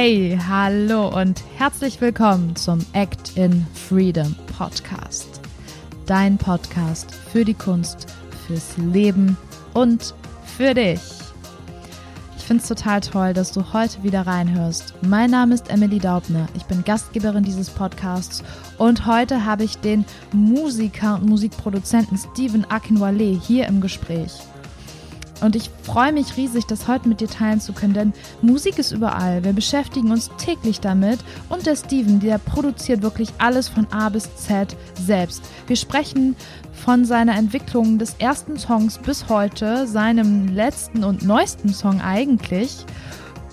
Hey, hallo und herzlich willkommen zum Act in Freedom Podcast. Dein Podcast für die Kunst, fürs Leben und für dich. Ich finde es total toll, dass du heute wieder reinhörst. Mein Name ist Emily Daubner. Ich bin Gastgeberin dieses Podcasts und heute habe ich den Musiker und Musikproduzenten Steven Akinwale hier im Gespräch. Und ich freue mich riesig, das heute mit dir teilen zu können, denn Musik ist überall. Wir beschäftigen uns täglich damit und der Steven, der produziert wirklich alles von A bis Z selbst. Wir sprechen von seiner Entwicklung des ersten Songs bis heute, seinem letzten und neuesten Song eigentlich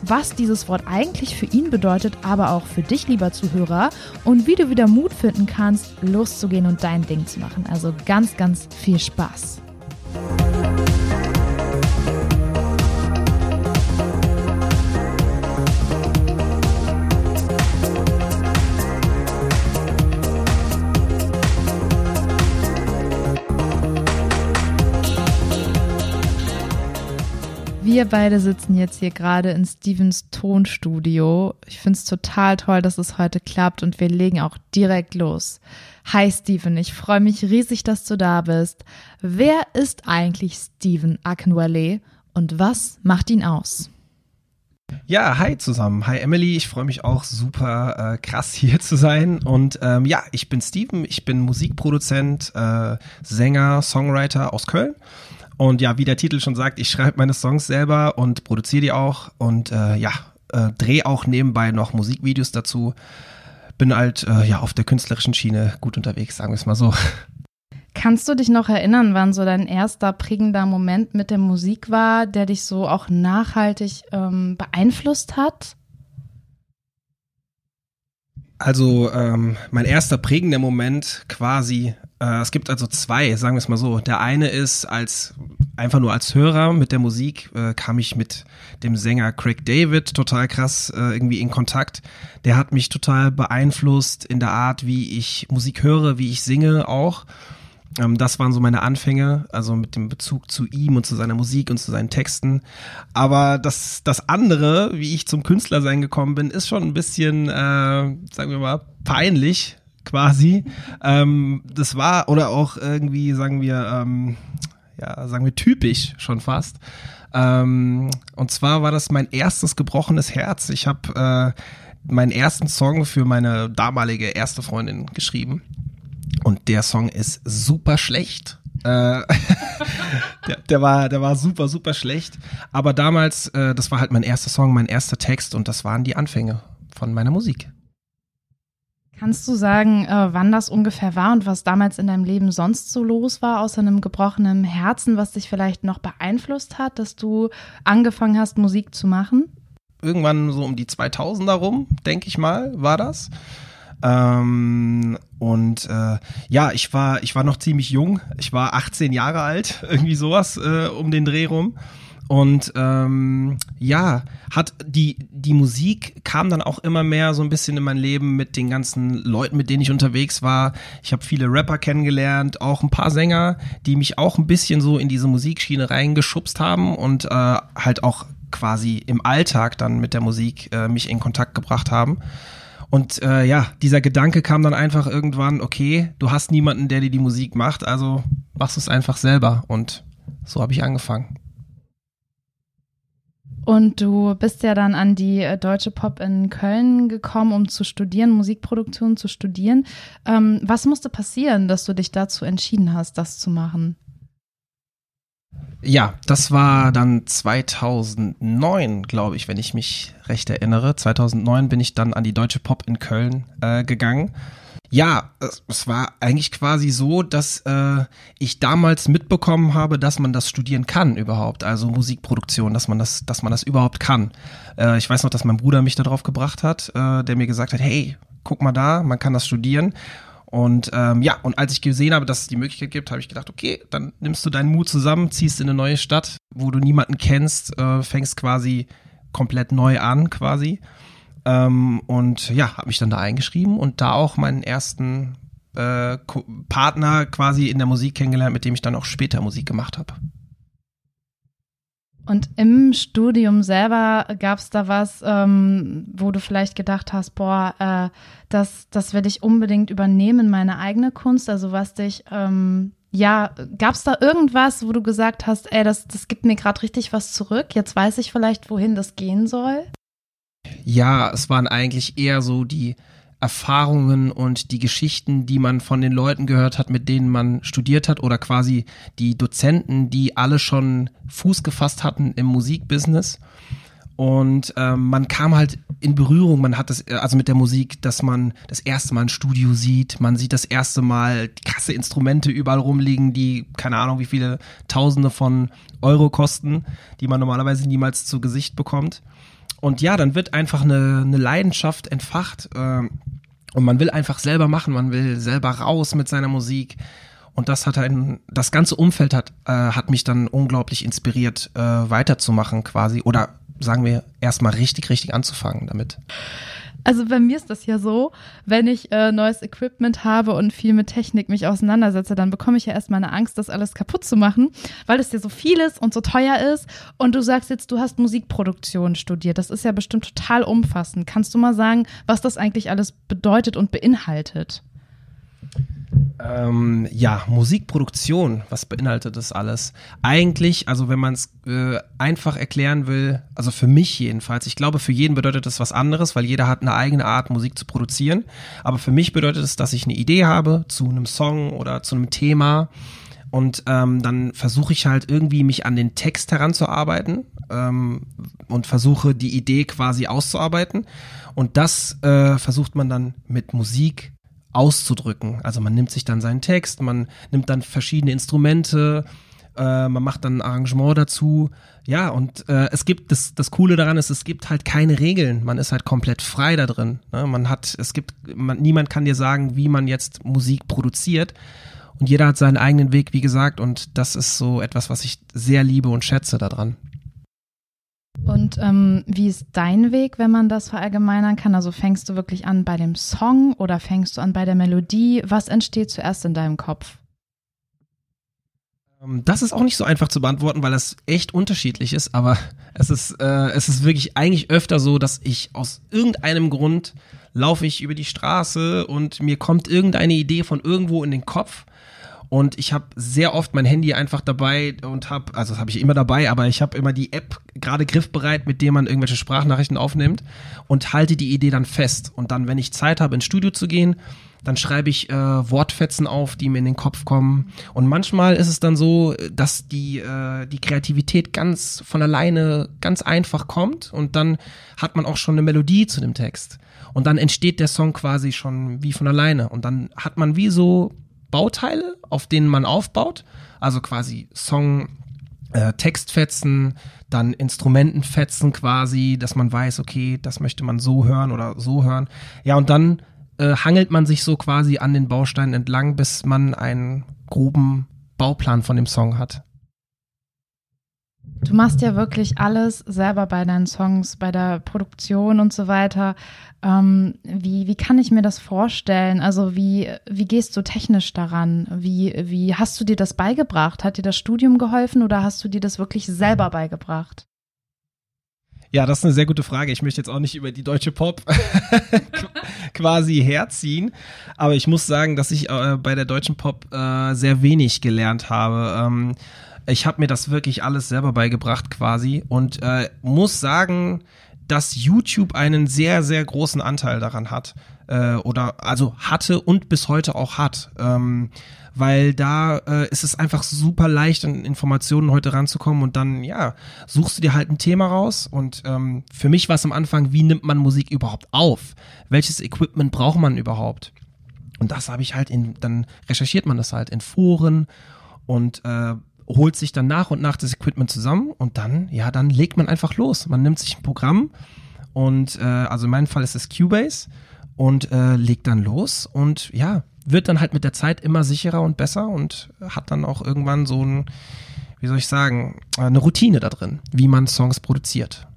was dieses Wort eigentlich für ihn bedeutet, aber auch für dich, lieber Zuhörer, und wie du wieder Mut finden kannst, loszugehen und dein Ding zu machen. Also ganz, ganz viel Spaß. Wir beide sitzen jetzt hier gerade in Stevens Tonstudio. Ich finde es total toll, dass es heute klappt und wir legen auch direkt los. Hi Steven, ich freue mich riesig, dass du da bist. Wer ist eigentlich Steven Akinwale und was macht ihn aus? Ja, hi zusammen. Hi Emily, ich freue mich auch super äh, krass hier zu sein. Und ähm, ja, ich bin Steven, ich bin Musikproduzent, äh, Sänger, Songwriter aus Köln und ja, wie der Titel schon sagt, ich schreibe meine Songs selber und produziere die auch und äh, ja, äh, drehe auch nebenbei noch Musikvideos dazu. Bin halt äh, ja auf der künstlerischen Schiene gut unterwegs, sagen wir es mal so. Kannst du dich noch erinnern, wann so dein erster prägender Moment mit der Musik war, der dich so auch nachhaltig ähm, beeinflusst hat? Also ähm, mein erster prägender Moment quasi, es gibt also zwei, sagen wir es mal so. Der eine ist als einfach nur als Hörer mit der Musik äh, kam ich mit dem Sänger Craig David total krass äh, irgendwie in Kontakt. Der hat mich total beeinflusst in der Art, wie ich Musik höre, wie ich singe auch. Ähm, das waren so meine Anfänge, also mit dem Bezug zu ihm und zu seiner Musik und zu seinen Texten. Aber das, das andere, wie ich zum Künstlersein gekommen bin, ist schon ein bisschen, äh, sagen wir mal, peinlich quasi. Ähm, das war, oder auch irgendwie, sagen wir, ähm, ja, sagen wir typisch schon fast. Ähm, und zwar war das mein erstes gebrochenes Herz. Ich habe äh, meinen ersten Song für meine damalige erste Freundin geschrieben. Und der Song ist super schlecht. Äh, der, der, war, der war super, super schlecht. Aber damals, äh, das war halt mein erster Song, mein erster Text und das waren die Anfänge von meiner Musik. Kannst du sagen, äh, wann das ungefähr war und was damals in deinem Leben sonst so los war, außer einem gebrochenen Herzen, was dich vielleicht noch beeinflusst hat, dass du angefangen hast, Musik zu machen? Irgendwann so um die 2000er rum, denke ich mal, war das. Ähm, und äh, ja, ich war, ich war noch ziemlich jung. Ich war 18 Jahre alt, irgendwie sowas äh, um den Dreh rum. Und ähm, ja, hat die, die Musik kam dann auch immer mehr so ein bisschen in mein Leben mit den ganzen Leuten, mit denen ich unterwegs war. Ich habe viele Rapper kennengelernt, auch ein paar Sänger, die mich auch ein bisschen so in diese Musikschiene reingeschubst haben und äh, halt auch quasi im Alltag dann mit der Musik äh, mich in Kontakt gebracht haben. Und äh, ja, dieser Gedanke kam dann einfach irgendwann, okay, du hast niemanden, der dir die Musik macht, also machst du es einfach selber. Und so habe ich angefangen. Und du bist ja dann an die äh, Deutsche Pop in Köln gekommen, um zu studieren, Musikproduktion zu studieren. Ähm, was musste passieren, dass du dich dazu entschieden hast, das zu machen? Ja, das war dann 2009, glaube ich, wenn ich mich recht erinnere. 2009 bin ich dann an die Deutsche Pop in Köln äh, gegangen. Ja, es, war eigentlich quasi so, dass äh, ich damals mitbekommen habe, dass man das studieren kann überhaupt, also Musikproduktion, dass man das, dass man das überhaupt kann. Äh, ich weiß noch, dass mein Bruder mich darauf gebracht hat, äh, der mir gesagt hat, hey, guck mal da, man kann das studieren. Und ähm, ja, und als ich gesehen habe, dass es die Möglichkeit gibt, habe ich gedacht, okay, dann nimmst du deinen Mut zusammen, ziehst in eine neue Stadt, wo du niemanden kennst, äh, fängst quasi komplett neu an, quasi. Ähm, und ja, habe mich dann da eingeschrieben und da auch meinen ersten äh, Partner quasi in der Musik kennengelernt, mit dem ich dann auch später Musik gemacht habe. Und im Studium selber gab es da was, ähm, wo du vielleicht gedacht hast, boah, äh, das, das will ich unbedingt übernehmen, meine eigene Kunst, also was dich, ähm, ja, gab es da irgendwas, wo du gesagt hast, ey, das, das gibt mir gerade richtig was zurück, jetzt weiß ich vielleicht, wohin das gehen soll? Ja, es waren eigentlich eher so die Erfahrungen und die Geschichten, die man von den Leuten gehört hat, mit denen man studiert hat oder quasi die Dozenten, die alle schon Fuß gefasst hatten im Musikbusiness. Und ähm, man kam halt in Berührung, man hat das, also mit der Musik, dass man das erste Mal ein Studio sieht, man sieht das erste Mal krasse Instrumente überall rumliegen, die, keine Ahnung, wie viele Tausende von Euro kosten, die man normalerweise niemals zu Gesicht bekommt. Und ja, dann wird einfach eine, eine Leidenschaft entfacht äh, und man will einfach selber machen, man will selber raus mit seiner Musik. Und das hat ein, das ganze Umfeld hat, äh, hat mich dann unglaublich inspiriert, äh, weiterzumachen quasi. Oder sagen wir, erstmal richtig, richtig anzufangen damit. Also bei mir ist das ja so, wenn ich äh, neues Equipment habe und viel mit Technik mich auseinandersetze, dann bekomme ich ja erstmal eine Angst, das alles kaputt zu machen, weil es ja so viel ist und so teuer ist. Und du sagst jetzt, du hast Musikproduktion studiert. Das ist ja bestimmt total umfassend. Kannst du mal sagen, was das eigentlich alles bedeutet und beinhaltet? Ähm, ja, Musikproduktion, was beinhaltet das alles? Eigentlich, also wenn man es äh, einfach erklären will, also für mich jedenfalls, ich glaube, für jeden bedeutet das was anderes, weil jeder hat eine eigene Art, Musik zu produzieren. Aber für mich bedeutet es, dass ich eine Idee habe zu einem Song oder zu einem Thema. Und ähm, dann versuche ich halt irgendwie mich an den Text heranzuarbeiten ähm, und versuche die Idee quasi auszuarbeiten. Und das äh, versucht man dann mit Musik auszudrücken. Also man nimmt sich dann seinen Text, man nimmt dann verschiedene Instrumente, äh, man macht dann ein Arrangement dazu. Ja, und äh, es gibt, das, das Coole daran ist, es gibt halt keine Regeln. Man ist halt komplett frei da drin. Ne? Man hat, es gibt, man, niemand kann dir sagen, wie man jetzt Musik produziert. Und jeder hat seinen eigenen Weg, wie gesagt, und das ist so etwas, was ich sehr liebe und schätze daran. Und ähm, wie ist dein Weg, wenn man das verallgemeinern kann? Also fängst du wirklich an bei dem Song oder fängst du an bei der Melodie? Was entsteht zuerst in deinem Kopf? Ähm, das ist auch nicht so einfach zu beantworten, weil das echt unterschiedlich ist, aber es ist, äh, es ist wirklich eigentlich öfter so, dass ich aus irgendeinem Grund laufe ich über die Straße und mir kommt irgendeine Idee von irgendwo in den Kopf und ich habe sehr oft mein Handy einfach dabei und habe, also das habe ich immer dabei, aber ich habe immer die App gerade griffbereit, mit der man irgendwelche Sprachnachrichten aufnimmt und halte die Idee dann fest. Und dann, wenn ich Zeit habe, ins Studio zu gehen, dann schreibe ich äh, Wortfetzen auf, die mir in den Kopf kommen. Und manchmal ist es dann so, dass die, äh, die Kreativität ganz von alleine ganz einfach kommt und dann hat man auch schon eine Melodie zu dem Text. Und dann entsteht der Song quasi schon wie von alleine. Und dann hat man wie so Bauteile, auf denen man aufbaut. Also quasi Song, äh, Textfetzen, dann Instrumentenfetzen quasi, dass man weiß, okay, das möchte man so hören oder so hören. Ja, und dann äh, hangelt man sich so quasi an den Bausteinen entlang, bis man einen groben Bauplan von dem Song hat. Du machst ja wirklich alles selber bei deinen Songs, bei der Produktion und so weiter. Ähm, wie, wie kann ich mir das vorstellen? Also wie, wie gehst du technisch daran? Wie, wie hast du dir das beigebracht? Hat dir das Studium geholfen oder hast du dir das wirklich selber beigebracht? Ja, das ist eine sehr gute Frage. Ich möchte jetzt auch nicht über die deutsche Pop quasi herziehen, aber ich muss sagen, dass ich äh, bei der deutschen Pop äh, sehr wenig gelernt habe. Ähm, ich habe mir das wirklich alles selber beigebracht quasi und äh, muss sagen, dass YouTube einen sehr, sehr großen Anteil daran hat. Äh, oder also hatte und bis heute auch hat. Ähm, weil da äh, ist es einfach super leicht, an Informationen heute ranzukommen und dann, ja, suchst du dir halt ein Thema raus. Und ähm, für mich war es am Anfang, wie nimmt man Musik überhaupt auf? Welches Equipment braucht man überhaupt? Und das habe ich halt in, dann recherchiert man das halt in Foren und äh, holt sich dann nach und nach das Equipment zusammen und dann, ja, dann legt man einfach los. Man nimmt sich ein Programm und äh, also in meinem Fall ist es Cubase und äh, legt dann los und ja, wird dann halt mit der Zeit immer sicherer und besser und hat dann auch irgendwann so ein, wie soll ich sagen, eine Routine da drin, wie man Songs produziert.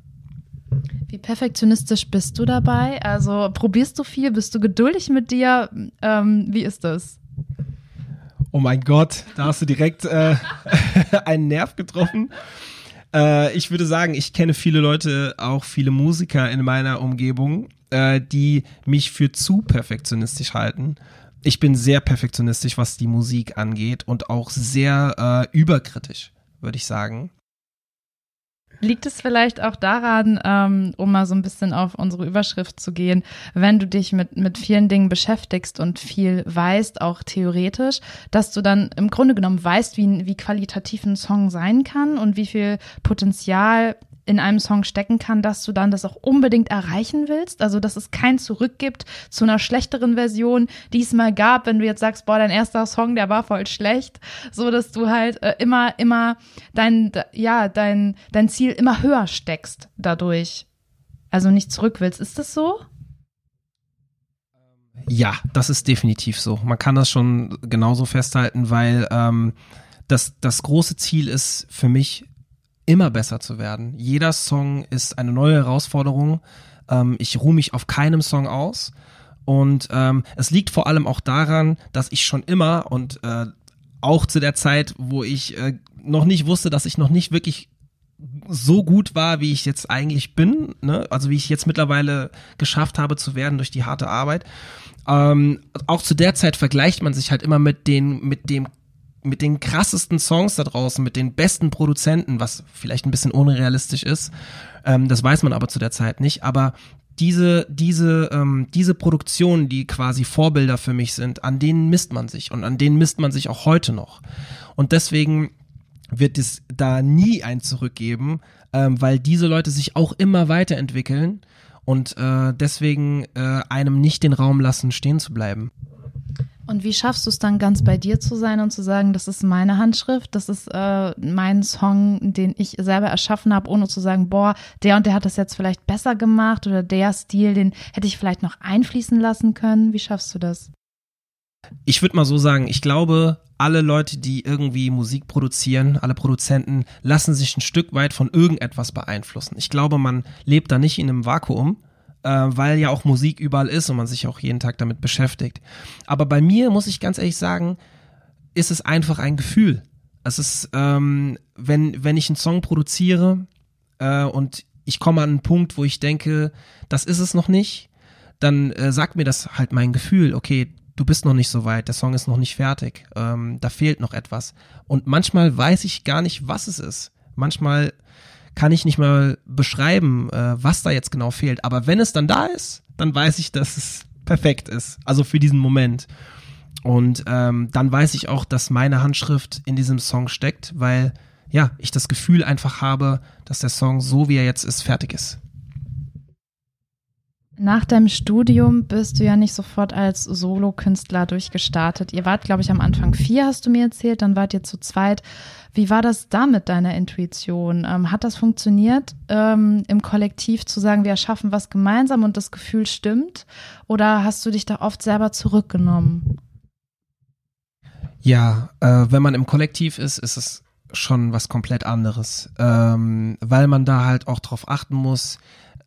Wie perfektionistisch bist du dabei? Also probierst du viel? Bist du geduldig mit dir? Ähm, wie ist das? Oh mein Gott, da hast du direkt äh, einen Nerv getroffen. Äh, ich würde sagen, ich kenne viele Leute, auch viele Musiker in meiner Umgebung, äh, die mich für zu perfektionistisch halten. Ich bin sehr perfektionistisch, was die Musik angeht und auch sehr äh, überkritisch, würde ich sagen. Liegt es vielleicht auch daran, ähm, um mal so ein bisschen auf unsere Überschrift zu gehen, wenn du dich mit, mit vielen Dingen beschäftigst und viel weißt, auch theoretisch, dass du dann im Grunde genommen weißt, wie, wie qualitativ ein Song sein kann und wie viel Potenzial in einem Song stecken kann, dass du dann das auch unbedingt erreichen willst. Also, dass es kein Zurück gibt zu einer schlechteren Version, die es mal gab, wenn du jetzt sagst, boah, dein erster Song, der war voll schlecht, so dass du halt äh, immer, immer dein, ja, dein, dein Ziel immer höher steckst dadurch. Also nicht zurück willst. Ist das so? Ja, das ist definitiv so. Man kann das schon genauso festhalten, weil ähm, das, das große Ziel ist für mich immer besser zu werden. Jeder Song ist eine neue Herausforderung. Ähm, ich ruhe mich auf keinem Song aus. Und ähm, es liegt vor allem auch daran, dass ich schon immer und äh, auch zu der Zeit, wo ich äh, noch nicht wusste, dass ich noch nicht wirklich so gut war, wie ich jetzt eigentlich bin, ne? also wie ich jetzt mittlerweile geschafft habe zu werden durch die harte Arbeit. Ähm, auch zu der Zeit vergleicht man sich halt immer mit den, mit dem mit den krassesten Songs da draußen, mit den besten Produzenten, was vielleicht ein bisschen unrealistisch ist. Ähm, das weiß man aber zu der Zeit nicht. Aber diese, diese, ähm, diese Produktionen, die quasi Vorbilder für mich sind, an denen misst man sich und an denen misst man sich auch heute noch. Und deswegen wird es da nie ein Zurückgeben, ähm, weil diese Leute sich auch immer weiterentwickeln und äh, deswegen äh, einem nicht den Raum lassen, stehen zu bleiben. Und wie schaffst du es dann ganz bei dir zu sein und zu sagen, das ist meine Handschrift, das ist äh, mein Song, den ich selber erschaffen habe, ohne zu sagen, boah, der und der hat das jetzt vielleicht besser gemacht oder der Stil, den hätte ich vielleicht noch einfließen lassen können. Wie schaffst du das? Ich würde mal so sagen, ich glaube, alle Leute, die irgendwie Musik produzieren, alle Produzenten, lassen sich ein Stück weit von irgendetwas beeinflussen. Ich glaube, man lebt da nicht in einem Vakuum, äh, weil ja auch Musik überall ist und man sich auch jeden Tag damit beschäftigt. Aber bei mir, muss ich ganz ehrlich sagen, ist es einfach ein Gefühl. Es ist, ähm, wenn, wenn ich einen Song produziere äh, und ich komme an einen Punkt, wo ich denke, das ist es noch nicht, dann äh, sagt mir das halt mein Gefühl, okay, du bist noch nicht so weit, der Song ist noch nicht fertig, ähm, da fehlt noch etwas. Und manchmal weiß ich gar nicht, was es ist. Manchmal kann ich nicht mal beschreiben, äh, was da jetzt genau fehlt. Aber wenn es dann da ist, dann weiß ich, dass es perfekt ist. Also für diesen Moment. Und ähm, dann weiß ich auch, dass meine Handschrift in diesem Song steckt, weil ja, ich das Gefühl einfach habe, dass der Song so wie er jetzt ist, fertig ist. Nach deinem Studium bist du ja nicht sofort als Solokünstler durchgestartet. Ihr wart, glaube ich, am Anfang vier, hast du mir erzählt, dann wart ihr zu zweit. Wie war das da mit deiner Intuition? Ähm, hat das funktioniert, ähm, im Kollektiv zu sagen, wir erschaffen was gemeinsam und das Gefühl stimmt? Oder hast du dich da oft selber zurückgenommen? Ja, äh, wenn man im Kollektiv ist, ist es schon was komplett anderes, ähm, weil man da halt auch drauf achten muss,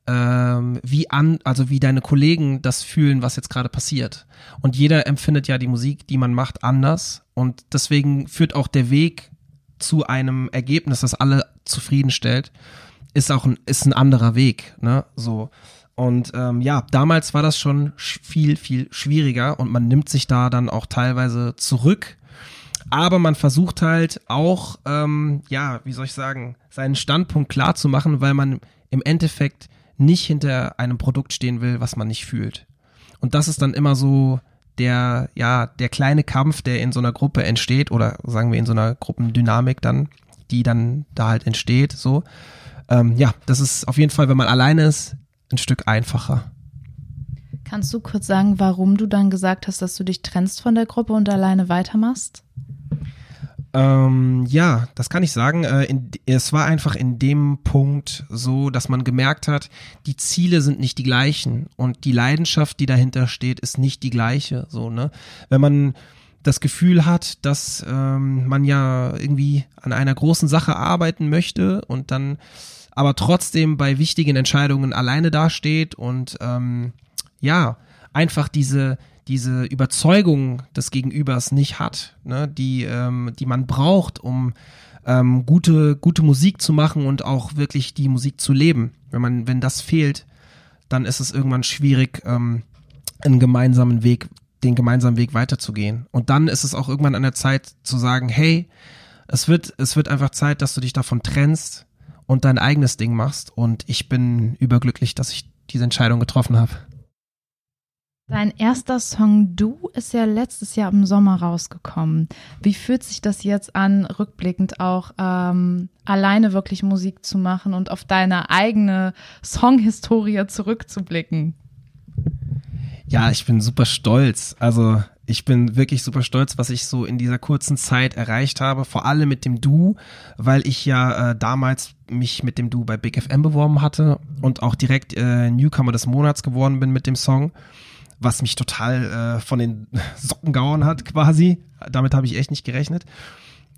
ähm, wie an, also wie deine Kollegen das fühlen, was jetzt gerade passiert. Und jeder empfindet ja die Musik, die man macht, anders. Und deswegen führt auch der Weg zu einem Ergebnis, das alle zufriedenstellt, ist auch ein, ist ein anderer Weg, ne? So. Und ähm, ja, damals war das schon viel, viel schwieriger und man nimmt sich da dann auch teilweise zurück. Aber man versucht halt auch, ähm, ja, wie soll ich sagen, seinen Standpunkt klar zu machen, weil man im Endeffekt nicht hinter einem Produkt stehen will, was man nicht fühlt. Und das ist dann immer so der, ja, der kleine Kampf, der in so einer Gruppe entsteht oder sagen wir in so einer Gruppendynamik dann, die dann da halt entsteht, so. Ähm, ja, das ist auf jeden Fall, wenn man alleine ist, ein Stück einfacher. Kannst du kurz sagen, warum du dann gesagt hast, dass du dich trennst von der Gruppe und alleine weitermachst? Ähm, ja, das kann ich sagen. Äh, in, es war einfach in dem Punkt so, dass man gemerkt hat, die Ziele sind nicht die gleichen und die Leidenschaft, die dahinter steht, ist nicht die gleiche. So, ne? Wenn man das Gefühl hat, dass ähm, man ja irgendwie an einer großen Sache arbeiten möchte und dann aber trotzdem bei wichtigen Entscheidungen alleine dasteht und ähm, ja, einfach diese, diese Überzeugung des Gegenübers nicht hat, ne, die, ähm, die man braucht, um ähm, gute, gute Musik zu machen und auch wirklich die Musik zu leben. Wenn man, wenn das fehlt, dann ist es irgendwann schwierig, ähm, einen gemeinsamen Weg, den gemeinsamen Weg weiterzugehen. Und dann ist es auch irgendwann an der Zeit zu sagen, hey, es wird, es wird einfach Zeit, dass du dich davon trennst und dein eigenes Ding machst. Und ich bin überglücklich, dass ich diese Entscheidung getroffen habe. Dein erster Song Du ist ja letztes Jahr im Sommer rausgekommen. Wie fühlt sich das jetzt an, rückblickend auch ähm, alleine wirklich Musik zu machen und auf deine eigene Songhistorie zurückzublicken? Ja, ich bin super stolz. Also ich bin wirklich super stolz, was ich so in dieser kurzen Zeit erreicht habe, vor allem mit dem Du, weil ich ja äh, damals mich mit dem Du bei Big FM beworben hatte und auch direkt äh, Newcomer des Monats geworden bin mit dem Song was mich total äh, von den Socken gehauen hat quasi. Damit habe ich echt nicht gerechnet.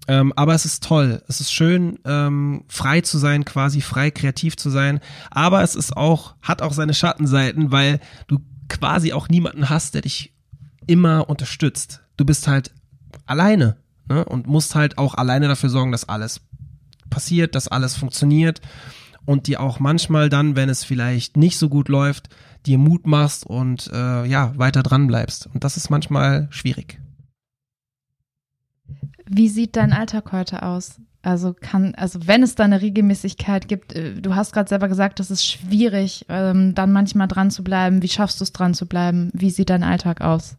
Ähm, aber es ist toll. Es ist schön, ähm, frei zu sein, quasi frei kreativ zu sein. Aber es ist auch, hat auch seine Schattenseiten, weil du quasi auch niemanden hast, der dich immer unterstützt. Du bist halt alleine ne? und musst halt auch alleine dafür sorgen, dass alles passiert, dass alles funktioniert und dir auch manchmal dann, wenn es vielleicht nicht so gut läuft, dir Mut machst und äh, ja, weiter dran bleibst. Und das ist manchmal schwierig. Wie sieht dein Alltag heute aus? Also kann, also wenn es da eine Regelmäßigkeit gibt, äh, du hast gerade selber gesagt, das ist schwierig, ähm, dann manchmal dran zu bleiben. Wie schaffst du es dran zu bleiben? Wie sieht dein Alltag aus?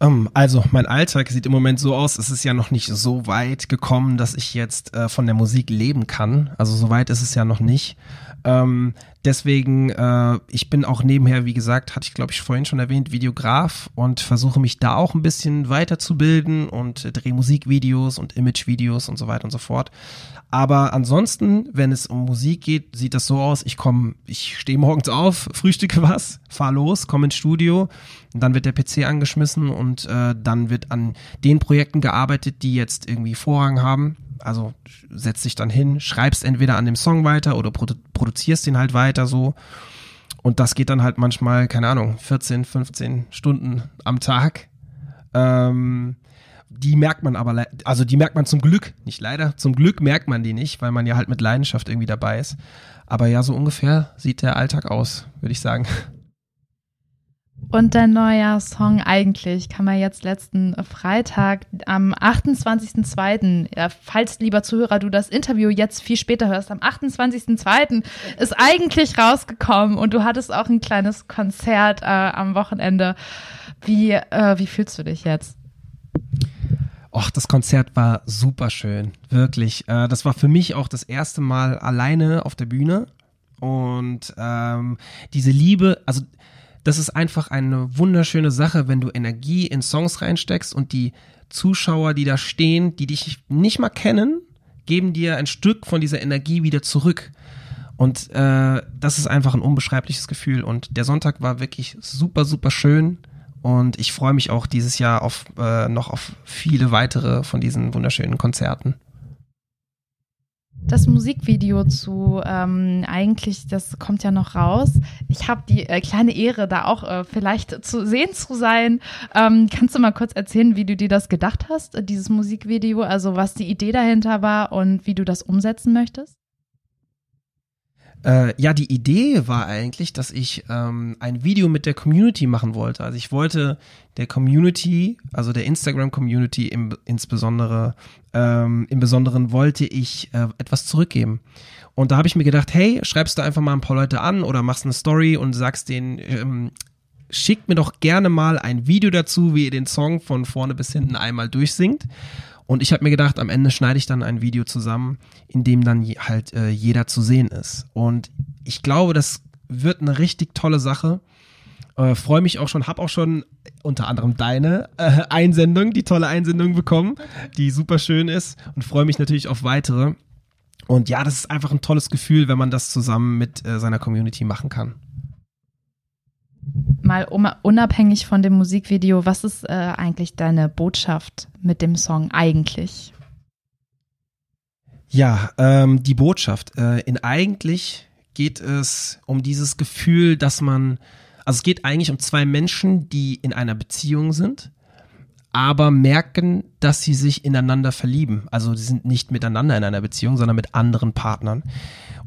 Ähm, also mein Alltag sieht im Moment so aus, es ist ja noch nicht so weit gekommen, dass ich jetzt äh, von der Musik leben kann. Also so weit ist es ja noch nicht. Ähm, deswegen, äh, ich bin auch nebenher, wie gesagt, hatte ich glaube ich vorhin schon erwähnt, Videograf und versuche mich da auch ein bisschen weiterzubilden und äh, drehe Musikvideos und Imagevideos und so weiter und so fort. Aber ansonsten, wenn es um Musik geht, sieht das so aus, ich komme, ich stehe morgens auf, frühstücke was, fahr los, komme ins Studio, dann wird der PC angeschmissen und äh, dann wird an den Projekten gearbeitet, die jetzt irgendwie Vorrang haben also setzt dich dann hin, schreibst entweder an dem Song weiter oder produ produzierst den halt weiter so. Und das geht dann halt manchmal, keine Ahnung, 14, 15 Stunden am Tag. Ähm, die merkt man aber, also die merkt man zum Glück, nicht leider, zum Glück merkt man die nicht, weil man ja halt mit Leidenschaft irgendwie dabei ist. Aber ja, so ungefähr sieht der Alltag aus, würde ich sagen. Und dein neuer Song eigentlich kam ja jetzt letzten Freitag am 28.02. Ja, falls, lieber Zuhörer, du das Interview jetzt viel später hörst, am 28.02. ist eigentlich rausgekommen und du hattest auch ein kleines Konzert äh, am Wochenende. Wie, äh, wie fühlst du dich jetzt? Och, das Konzert war super schön, wirklich. Äh, das war für mich auch das erste Mal alleine auf der Bühne und ähm, diese Liebe, also das ist einfach eine wunderschöne Sache, wenn du Energie in Songs reinsteckst und die Zuschauer, die da stehen, die dich nicht mal kennen, geben dir ein Stück von dieser Energie wieder zurück. Und äh, das ist einfach ein unbeschreibliches Gefühl. Und der Sonntag war wirklich super, super schön. Und ich freue mich auch dieses Jahr auf äh, noch auf viele weitere von diesen wunderschönen Konzerten. Das Musikvideo zu ähm, eigentlich, das kommt ja noch raus. Ich habe die äh, kleine Ehre, da auch äh, vielleicht zu sehen zu sein. Ähm, kannst du mal kurz erzählen, wie du dir das gedacht hast, äh, dieses Musikvideo, also was die Idee dahinter war und wie du das umsetzen möchtest? Äh, ja, die Idee war eigentlich, dass ich ähm, ein Video mit der Community machen wollte. Also ich wollte der Community, also der Instagram-Community im, insbesondere, ähm, im Besonderen wollte ich äh, etwas zurückgeben. Und da habe ich mir gedacht, hey, schreibst du einfach mal ein paar Leute an oder machst eine Story und sagst denen, ähm, schickt mir doch gerne mal ein Video dazu, wie ihr den Song von vorne bis hinten einmal durchsingt. Und ich habe mir gedacht, am Ende schneide ich dann ein Video zusammen, in dem dann halt äh, jeder zu sehen ist. Und ich glaube, das wird eine richtig tolle Sache. Äh, Freue mich auch schon, habe auch schon unter anderem deine äh, Einsendung, die tolle Einsendung bekommen, die super schön ist und freue mich natürlich auf weitere. Und ja, das ist einfach ein tolles Gefühl, wenn man das zusammen mit äh, seiner Community machen kann mal unabhängig von dem Musikvideo, was ist äh, eigentlich deine Botschaft mit dem Song eigentlich? Ja, ähm, die Botschaft. Äh, in eigentlich geht es um dieses Gefühl, dass man, Also es geht eigentlich um zwei Menschen, die in einer Beziehung sind, aber merken, dass sie sich ineinander verlieben. Also sie sind nicht miteinander in einer Beziehung, sondern mit anderen Partnern.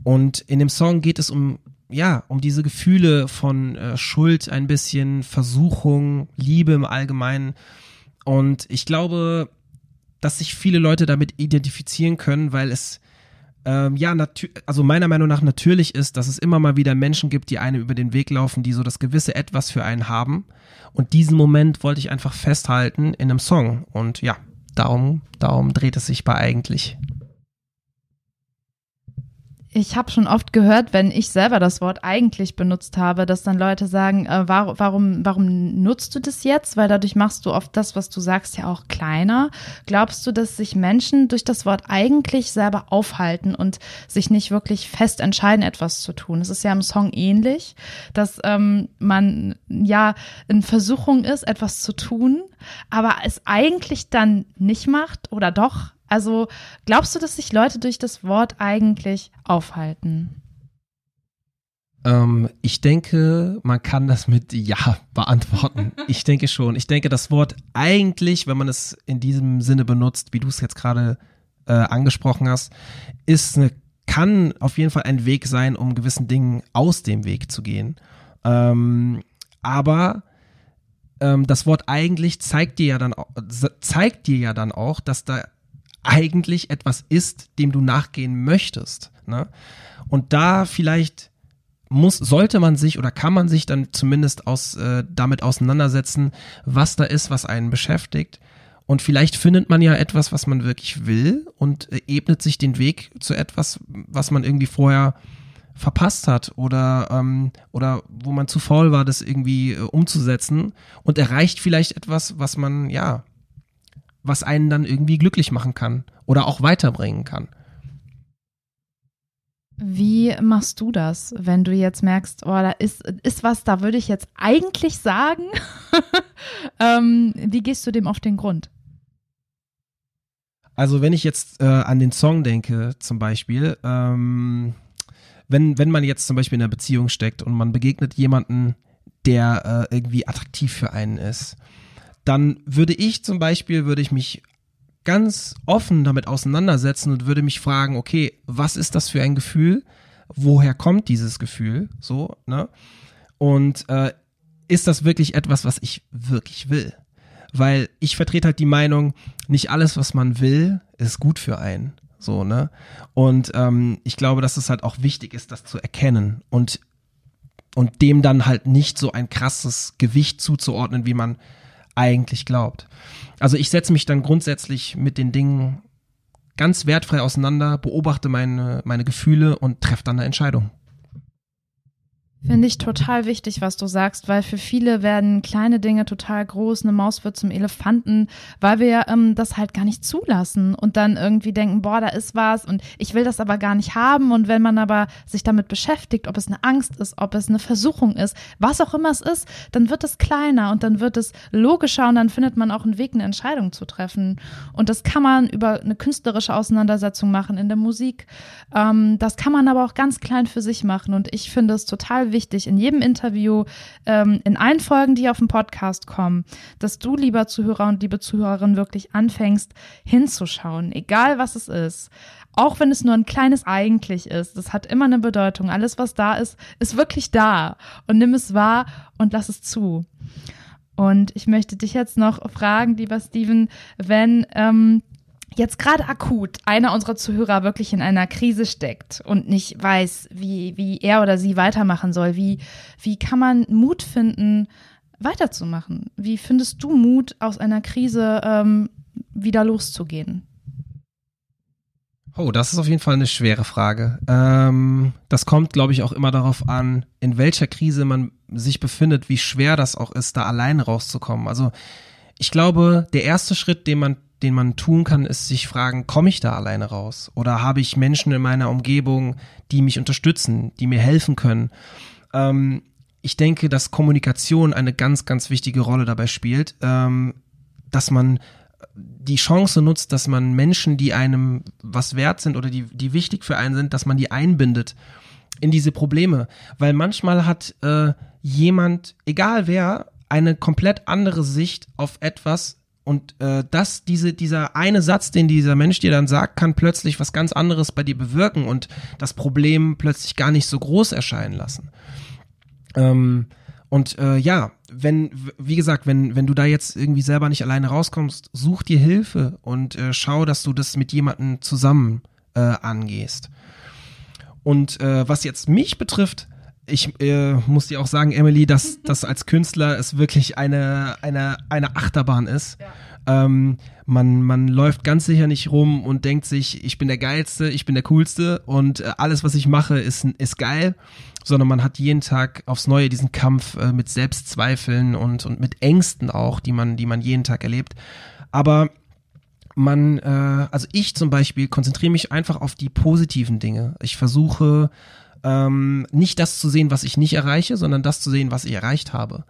Und in dem Song geht es um ja, um diese Gefühle von äh, Schuld ein bisschen, Versuchung, Liebe im Allgemeinen. Und ich glaube, dass sich viele Leute damit identifizieren können, weil es ähm, ja, also meiner Meinung nach natürlich ist, dass es immer mal wieder Menschen gibt, die einem über den Weg laufen, die so das gewisse Etwas für einen haben. Und diesen Moment wollte ich einfach festhalten in einem Song. Und ja, darum, darum dreht es sich bei eigentlich. Ich habe schon oft gehört, wenn ich selber das Wort eigentlich benutzt habe, dass dann Leute sagen, äh, warum, warum, warum nutzt du das jetzt? Weil dadurch machst du oft das, was du sagst, ja auch kleiner. Glaubst du, dass sich Menschen durch das Wort eigentlich selber aufhalten und sich nicht wirklich fest entscheiden, etwas zu tun? Es ist ja im Song ähnlich, dass ähm, man ja in Versuchung ist, etwas zu tun, aber es eigentlich dann nicht macht oder doch? Also glaubst du, dass sich Leute durch das Wort eigentlich aufhalten? Ähm, ich denke, man kann das mit Ja beantworten. ich denke schon. Ich denke, das Wort eigentlich, wenn man es in diesem Sinne benutzt, wie du es jetzt gerade äh, angesprochen hast, ist eine, kann auf jeden Fall ein Weg sein, um gewissen Dingen aus dem Weg zu gehen. Ähm, aber ähm, das Wort eigentlich zeigt dir ja dann zeigt dir ja dann auch, dass da eigentlich etwas ist, dem du nachgehen möchtest. Ne? Und da vielleicht muss, sollte man sich oder kann man sich dann zumindest aus, äh, damit auseinandersetzen, was da ist, was einen beschäftigt. Und vielleicht findet man ja etwas, was man wirklich will und äh, ebnet sich den Weg zu etwas, was man irgendwie vorher verpasst hat oder, ähm, oder wo man zu faul war, das irgendwie äh, umzusetzen und erreicht vielleicht etwas, was man, ja, was einen dann irgendwie glücklich machen kann oder auch weiterbringen kann. Wie machst du das, wenn du jetzt merkst, oh, da ist, ist was, da würde ich jetzt eigentlich sagen? ähm, wie gehst du dem auf den Grund? Also wenn ich jetzt äh, an den Song denke, zum Beispiel, ähm, wenn, wenn man jetzt zum Beispiel in einer Beziehung steckt und man begegnet jemanden, der äh, irgendwie attraktiv für einen ist, dann würde ich zum Beispiel, würde ich mich ganz offen damit auseinandersetzen und würde mich fragen, okay, was ist das für ein Gefühl? Woher kommt dieses Gefühl? So, ne? Und äh, ist das wirklich etwas, was ich wirklich will? Weil ich vertrete halt die Meinung, nicht alles, was man will, ist gut für einen. So, ne? Und ähm, ich glaube, dass es halt auch wichtig ist, das zu erkennen und, und dem dann halt nicht so ein krasses Gewicht zuzuordnen, wie man eigentlich glaubt. Also ich setze mich dann grundsätzlich mit den Dingen ganz wertfrei auseinander, beobachte meine, meine Gefühle und treffe dann eine Entscheidung. Finde ich total wichtig, was du sagst, weil für viele werden kleine Dinge total groß, eine Maus wird zum Elefanten, weil wir ähm, das halt gar nicht zulassen und dann irgendwie denken, boah, da ist was und ich will das aber gar nicht haben. Und wenn man aber sich damit beschäftigt, ob es eine Angst ist, ob es eine Versuchung ist, was auch immer es ist, dann wird es kleiner und dann wird es logischer und dann findet man auch einen Weg, eine Entscheidung zu treffen. Und das kann man über eine künstlerische Auseinandersetzung machen in der Musik. Ähm, das kann man aber auch ganz klein für sich machen. Und ich finde es total wichtig, in jedem Interview, ähm, in allen Folgen, die auf dem Podcast kommen, dass du, lieber Zuhörer und liebe Zuhörerin, wirklich anfängst, hinzuschauen, egal was es ist. Auch wenn es nur ein kleines eigentlich ist, das hat immer eine Bedeutung. Alles, was da ist, ist wirklich da. Und nimm es wahr und lass es zu. Und ich möchte dich jetzt noch fragen, lieber Steven, wenn ähm, jetzt gerade akut einer unserer Zuhörer wirklich in einer Krise steckt und nicht weiß, wie, wie er oder sie weitermachen soll, wie, wie kann man Mut finden, weiterzumachen? Wie findest du Mut, aus einer Krise ähm, wieder loszugehen? Oh, das ist auf jeden Fall eine schwere Frage. Ähm, das kommt, glaube ich, auch immer darauf an, in welcher Krise man sich befindet, wie schwer das auch ist, da allein rauszukommen. Also ich glaube, der erste Schritt, den man den man tun kann, ist sich fragen, komme ich da alleine raus? Oder habe ich Menschen in meiner Umgebung, die mich unterstützen, die mir helfen können? Ähm, ich denke, dass Kommunikation eine ganz, ganz wichtige Rolle dabei spielt, ähm, dass man die Chance nutzt, dass man Menschen, die einem was wert sind oder die, die wichtig für einen sind, dass man die einbindet in diese Probleme. Weil manchmal hat äh, jemand, egal wer, eine komplett andere Sicht auf etwas und äh, das, diese, dieser eine Satz, den dieser Mensch dir dann sagt, kann plötzlich was ganz anderes bei dir bewirken und das Problem plötzlich gar nicht so groß erscheinen lassen. Ähm, und äh, ja, wenn, wie gesagt, wenn, wenn du da jetzt irgendwie selber nicht alleine rauskommst, such dir Hilfe und äh, schau, dass du das mit jemandem zusammen äh, angehst. Und äh, was jetzt mich betrifft, ich äh, muss dir auch sagen, Emily, dass das als Künstler es wirklich eine, eine, eine Achterbahn ist. Ja. Ähm, man, man läuft ganz sicher nicht rum und denkt sich, ich bin der Geilste, ich bin der Coolste und äh, alles, was ich mache, ist, ist geil, sondern man hat jeden Tag aufs Neue diesen Kampf äh, mit Selbstzweifeln und, und mit Ängsten auch, die man, die man jeden Tag erlebt. Aber man, äh, also ich zum Beispiel konzentriere mich einfach auf die positiven Dinge. Ich versuche ähm, nicht das zu sehen, was ich nicht erreiche, sondern das zu sehen, was ich erreicht habe.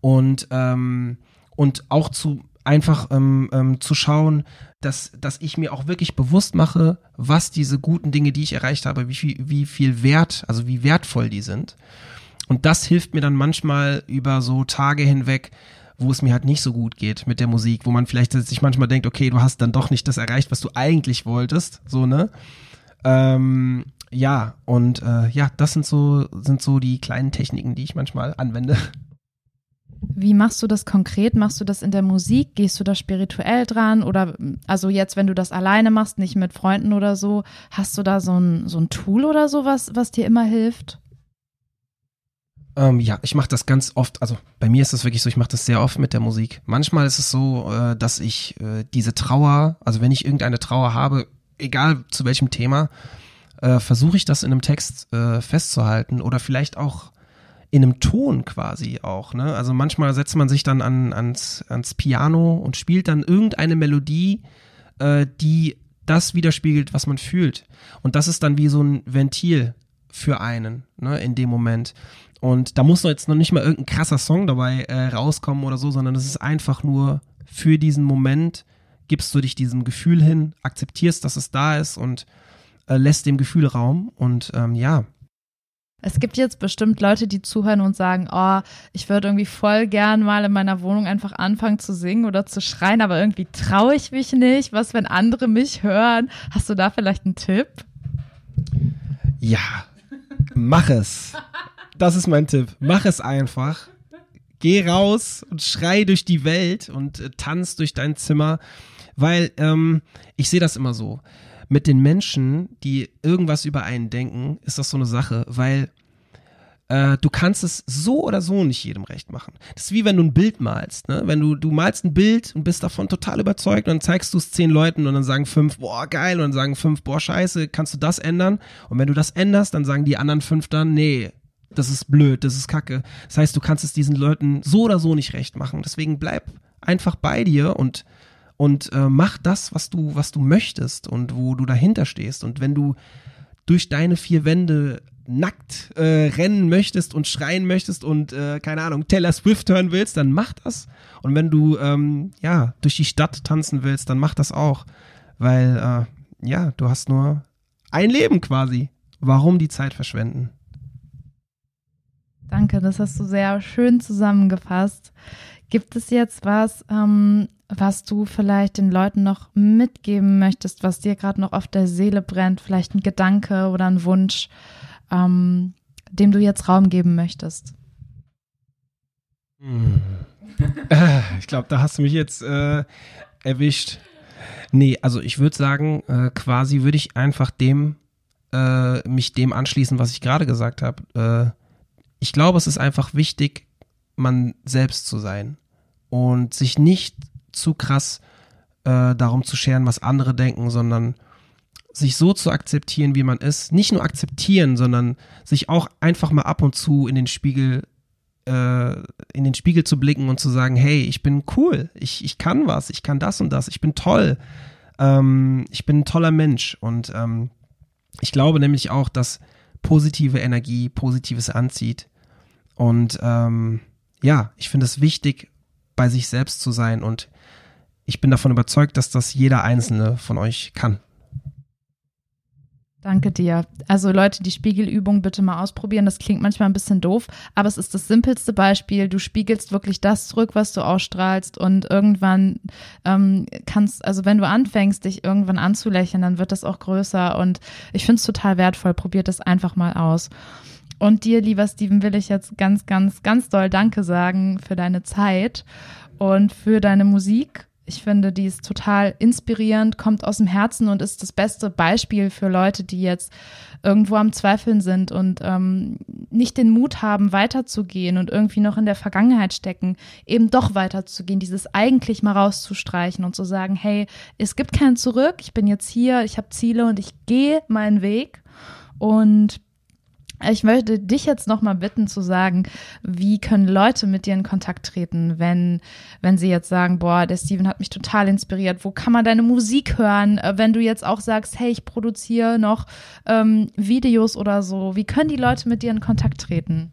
Und, ähm, und auch zu einfach ähm, ähm, zu schauen, dass, dass ich mir auch wirklich bewusst mache, was diese guten Dinge, die ich erreicht habe, wie viel, wie viel Wert, also wie wertvoll die sind. Und das hilft mir dann manchmal über so Tage hinweg, wo es mir halt nicht so gut geht mit der Musik, wo man vielleicht sich manchmal denkt, okay, du hast dann doch nicht das erreicht, was du eigentlich wolltest, so, ne? Ähm, ja, und äh, ja, das sind so, sind so die kleinen Techniken, die ich manchmal anwende. Wie machst du das konkret? Machst du das in der Musik? Gehst du da spirituell dran? Oder also jetzt, wenn du das alleine machst, nicht mit Freunden oder so, hast du da so ein, so ein Tool oder sowas, was dir immer hilft? Ähm, ja, ich mache das ganz oft, also bei mir ist das wirklich so, ich mache das sehr oft mit der Musik. Manchmal ist es so, äh, dass ich äh, diese Trauer, also wenn ich irgendeine Trauer habe, egal zu welchem Thema, äh, versuche ich das in einem Text äh, festzuhalten oder vielleicht auch in einem Ton quasi auch. Ne? Also manchmal setzt man sich dann an, ans, ans Piano und spielt dann irgendeine Melodie, äh, die das widerspiegelt, was man fühlt. Und das ist dann wie so ein Ventil für einen ne, in dem Moment. Und da muss jetzt noch nicht mal irgendein krasser Song dabei äh, rauskommen oder so, sondern es ist einfach nur für diesen Moment gibst du dich diesem Gefühl hin, akzeptierst, dass es da ist und äh, lässt dem Gefühl Raum. Und ähm, ja, es gibt jetzt bestimmt Leute, die zuhören und sagen, oh, ich würde irgendwie voll gern mal in meiner Wohnung einfach anfangen zu singen oder zu schreien, aber irgendwie traue ich mich nicht. Was, wenn andere mich hören? Hast du da vielleicht einen Tipp? Ja, mach es. Das ist mein Tipp. Mach es einfach. Geh raus und schrei durch die Welt und äh, tanz durch dein Zimmer, weil ähm, ich sehe das immer so mit den Menschen, die irgendwas über einen denken, ist das so eine Sache, weil äh, du kannst es so oder so nicht jedem recht machen. Das ist wie wenn du ein Bild malst. Ne? Wenn du, du malst ein Bild und bist davon total überzeugt und dann zeigst du es zehn Leuten und dann sagen fünf, boah, geil, und dann sagen fünf, boah, scheiße, kannst du das ändern? Und wenn du das änderst, dann sagen die anderen fünf dann, nee, das ist blöd, das ist kacke. Das heißt, du kannst es diesen Leuten so oder so nicht recht machen. Deswegen bleib einfach bei dir und und äh, mach das, was du, was du möchtest und wo du dahinter stehst. Und wenn du durch deine vier Wände nackt äh, rennen möchtest und schreien möchtest und äh, keine Ahnung Taylor Swift hören willst, dann mach das. Und wenn du ähm, ja durch die Stadt tanzen willst, dann mach das auch, weil äh, ja du hast nur ein Leben quasi. Warum die Zeit verschwenden? Danke, das hast du sehr schön zusammengefasst. Gibt es jetzt was, ähm, was du vielleicht den Leuten noch mitgeben möchtest, was dir gerade noch auf der Seele brennt, vielleicht ein Gedanke oder ein Wunsch, ähm, dem du jetzt Raum geben möchtest? Hm. ich glaube, da hast du mich jetzt äh, erwischt. Nee, also ich würde sagen, äh, quasi würde ich einfach dem, äh, mich dem anschließen, was ich gerade gesagt habe. Äh, ich glaube, es ist einfach wichtig, man selbst zu sein und sich nicht zu krass äh, darum zu scheren, was andere denken, sondern sich so zu akzeptieren, wie man ist. Nicht nur akzeptieren, sondern sich auch einfach mal ab und zu in den Spiegel äh, in den Spiegel zu blicken und zu sagen, hey, ich bin cool, ich, ich kann was, ich kann das und das, ich bin toll, ähm, ich bin ein toller Mensch. Und ähm, ich glaube nämlich auch, dass positive Energie Positives anzieht. Und ähm, ja, ich finde es wichtig, bei sich selbst zu sein und ich bin davon überzeugt, dass das jeder einzelne von euch kann. Danke dir. Also Leute, die Spiegelübung bitte mal ausprobieren. Das klingt manchmal ein bisschen doof, aber es ist das simpelste Beispiel. Du spiegelst wirklich das zurück, was du ausstrahlst und irgendwann ähm, kannst, also wenn du anfängst, dich irgendwann anzulächeln, dann wird das auch größer und ich finde es total wertvoll. Probiert das einfach mal aus. Und dir, lieber Steven, will ich jetzt ganz, ganz, ganz doll Danke sagen für deine Zeit und für deine Musik ich finde, die ist total inspirierend, kommt aus dem Herzen und ist das beste Beispiel für Leute, die jetzt irgendwo am Zweifeln sind und ähm, nicht den Mut haben, weiterzugehen und irgendwie noch in der Vergangenheit stecken, eben doch weiterzugehen, dieses eigentlich mal rauszustreichen und zu sagen, hey, es gibt kein Zurück, ich bin jetzt hier, ich habe Ziele und ich gehe meinen Weg. Und ich möchte dich jetzt nochmal bitten zu sagen, wie können Leute mit dir in Kontakt treten, wenn, wenn sie jetzt sagen, boah, der Steven hat mich total inspiriert. Wo kann man deine Musik hören? Äh, wenn du jetzt auch sagst, hey, ich produziere noch ähm, Videos oder so, wie können die Leute mit dir in Kontakt treten?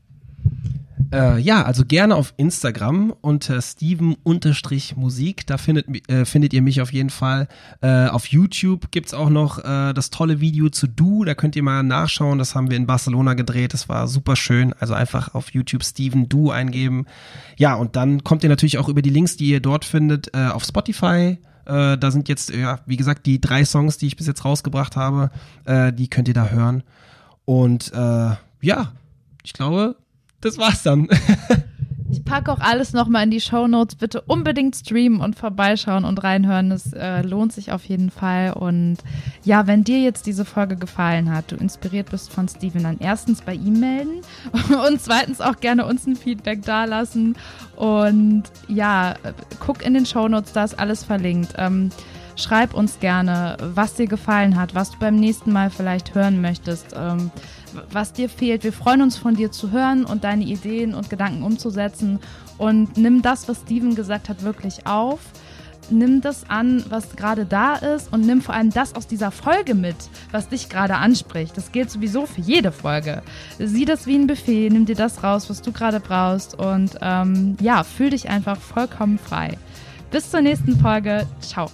Äh, ja, also gerne auf Instagram unter Steven-Musik. Da findet, äh, findet ihr mich auf jeden Fall. Äh, auf YouTube gibt's auch noch äh, das tolle Video zu Du. Da könnt ihr mal nachschauen. Das haben wir in Barcelona gedreht. Das war super schön. Also einfach auf YouTube Steven Du eingeben. Ja, und dann kommt ihr natürlich auch über die Links, die ihr dort findet, äh, auf Spotify. Äh, da sind jetzt, ja, wie gesagt, die drei Songs, die ich bis jetzt rausgebracht habe. Äh, die könnt ihr da hören. Und äh, ja, ich glaube, das war's dann. Ich packe auch alles nochmal in die Show Notes. Bitte unbedingt streamen und vorbeischauen und reinhören. Es äh, lohnt sich auf jeden Fall. Und ja, wenn dir jetzt diese Folge gefallen hat, du inspiriert bist von Steven, dann erstens bei ihm melden und zweitens auch gerne uns ein Feedback dalassen. Und ja, guck in den Show Notes, da ist alles verlinkt. Ähm, schreib uns gerne, was dir gefallen hat, was du beim nächsten Mal vielleicht hören möchtest. Ähm, was dir fehlt. Wir freuen uns von dir zu hören und deine Ideen und Gedanken umzusetzen. Und nimm das, was Steven gesagt hat, wirklich auf. Nimm das an, was gerade da ist und nimm vor allem das aus dieser Folge mit, was dich gerade anspricht. Das gilt sowieso für jede Folge. Sieh das wie ein Buffet, nimm dir das raus, was du gerade brauchst und ähm, ja, fühl dich einfach vollkommen frei. Bis zur nächsten Folge. Ciao.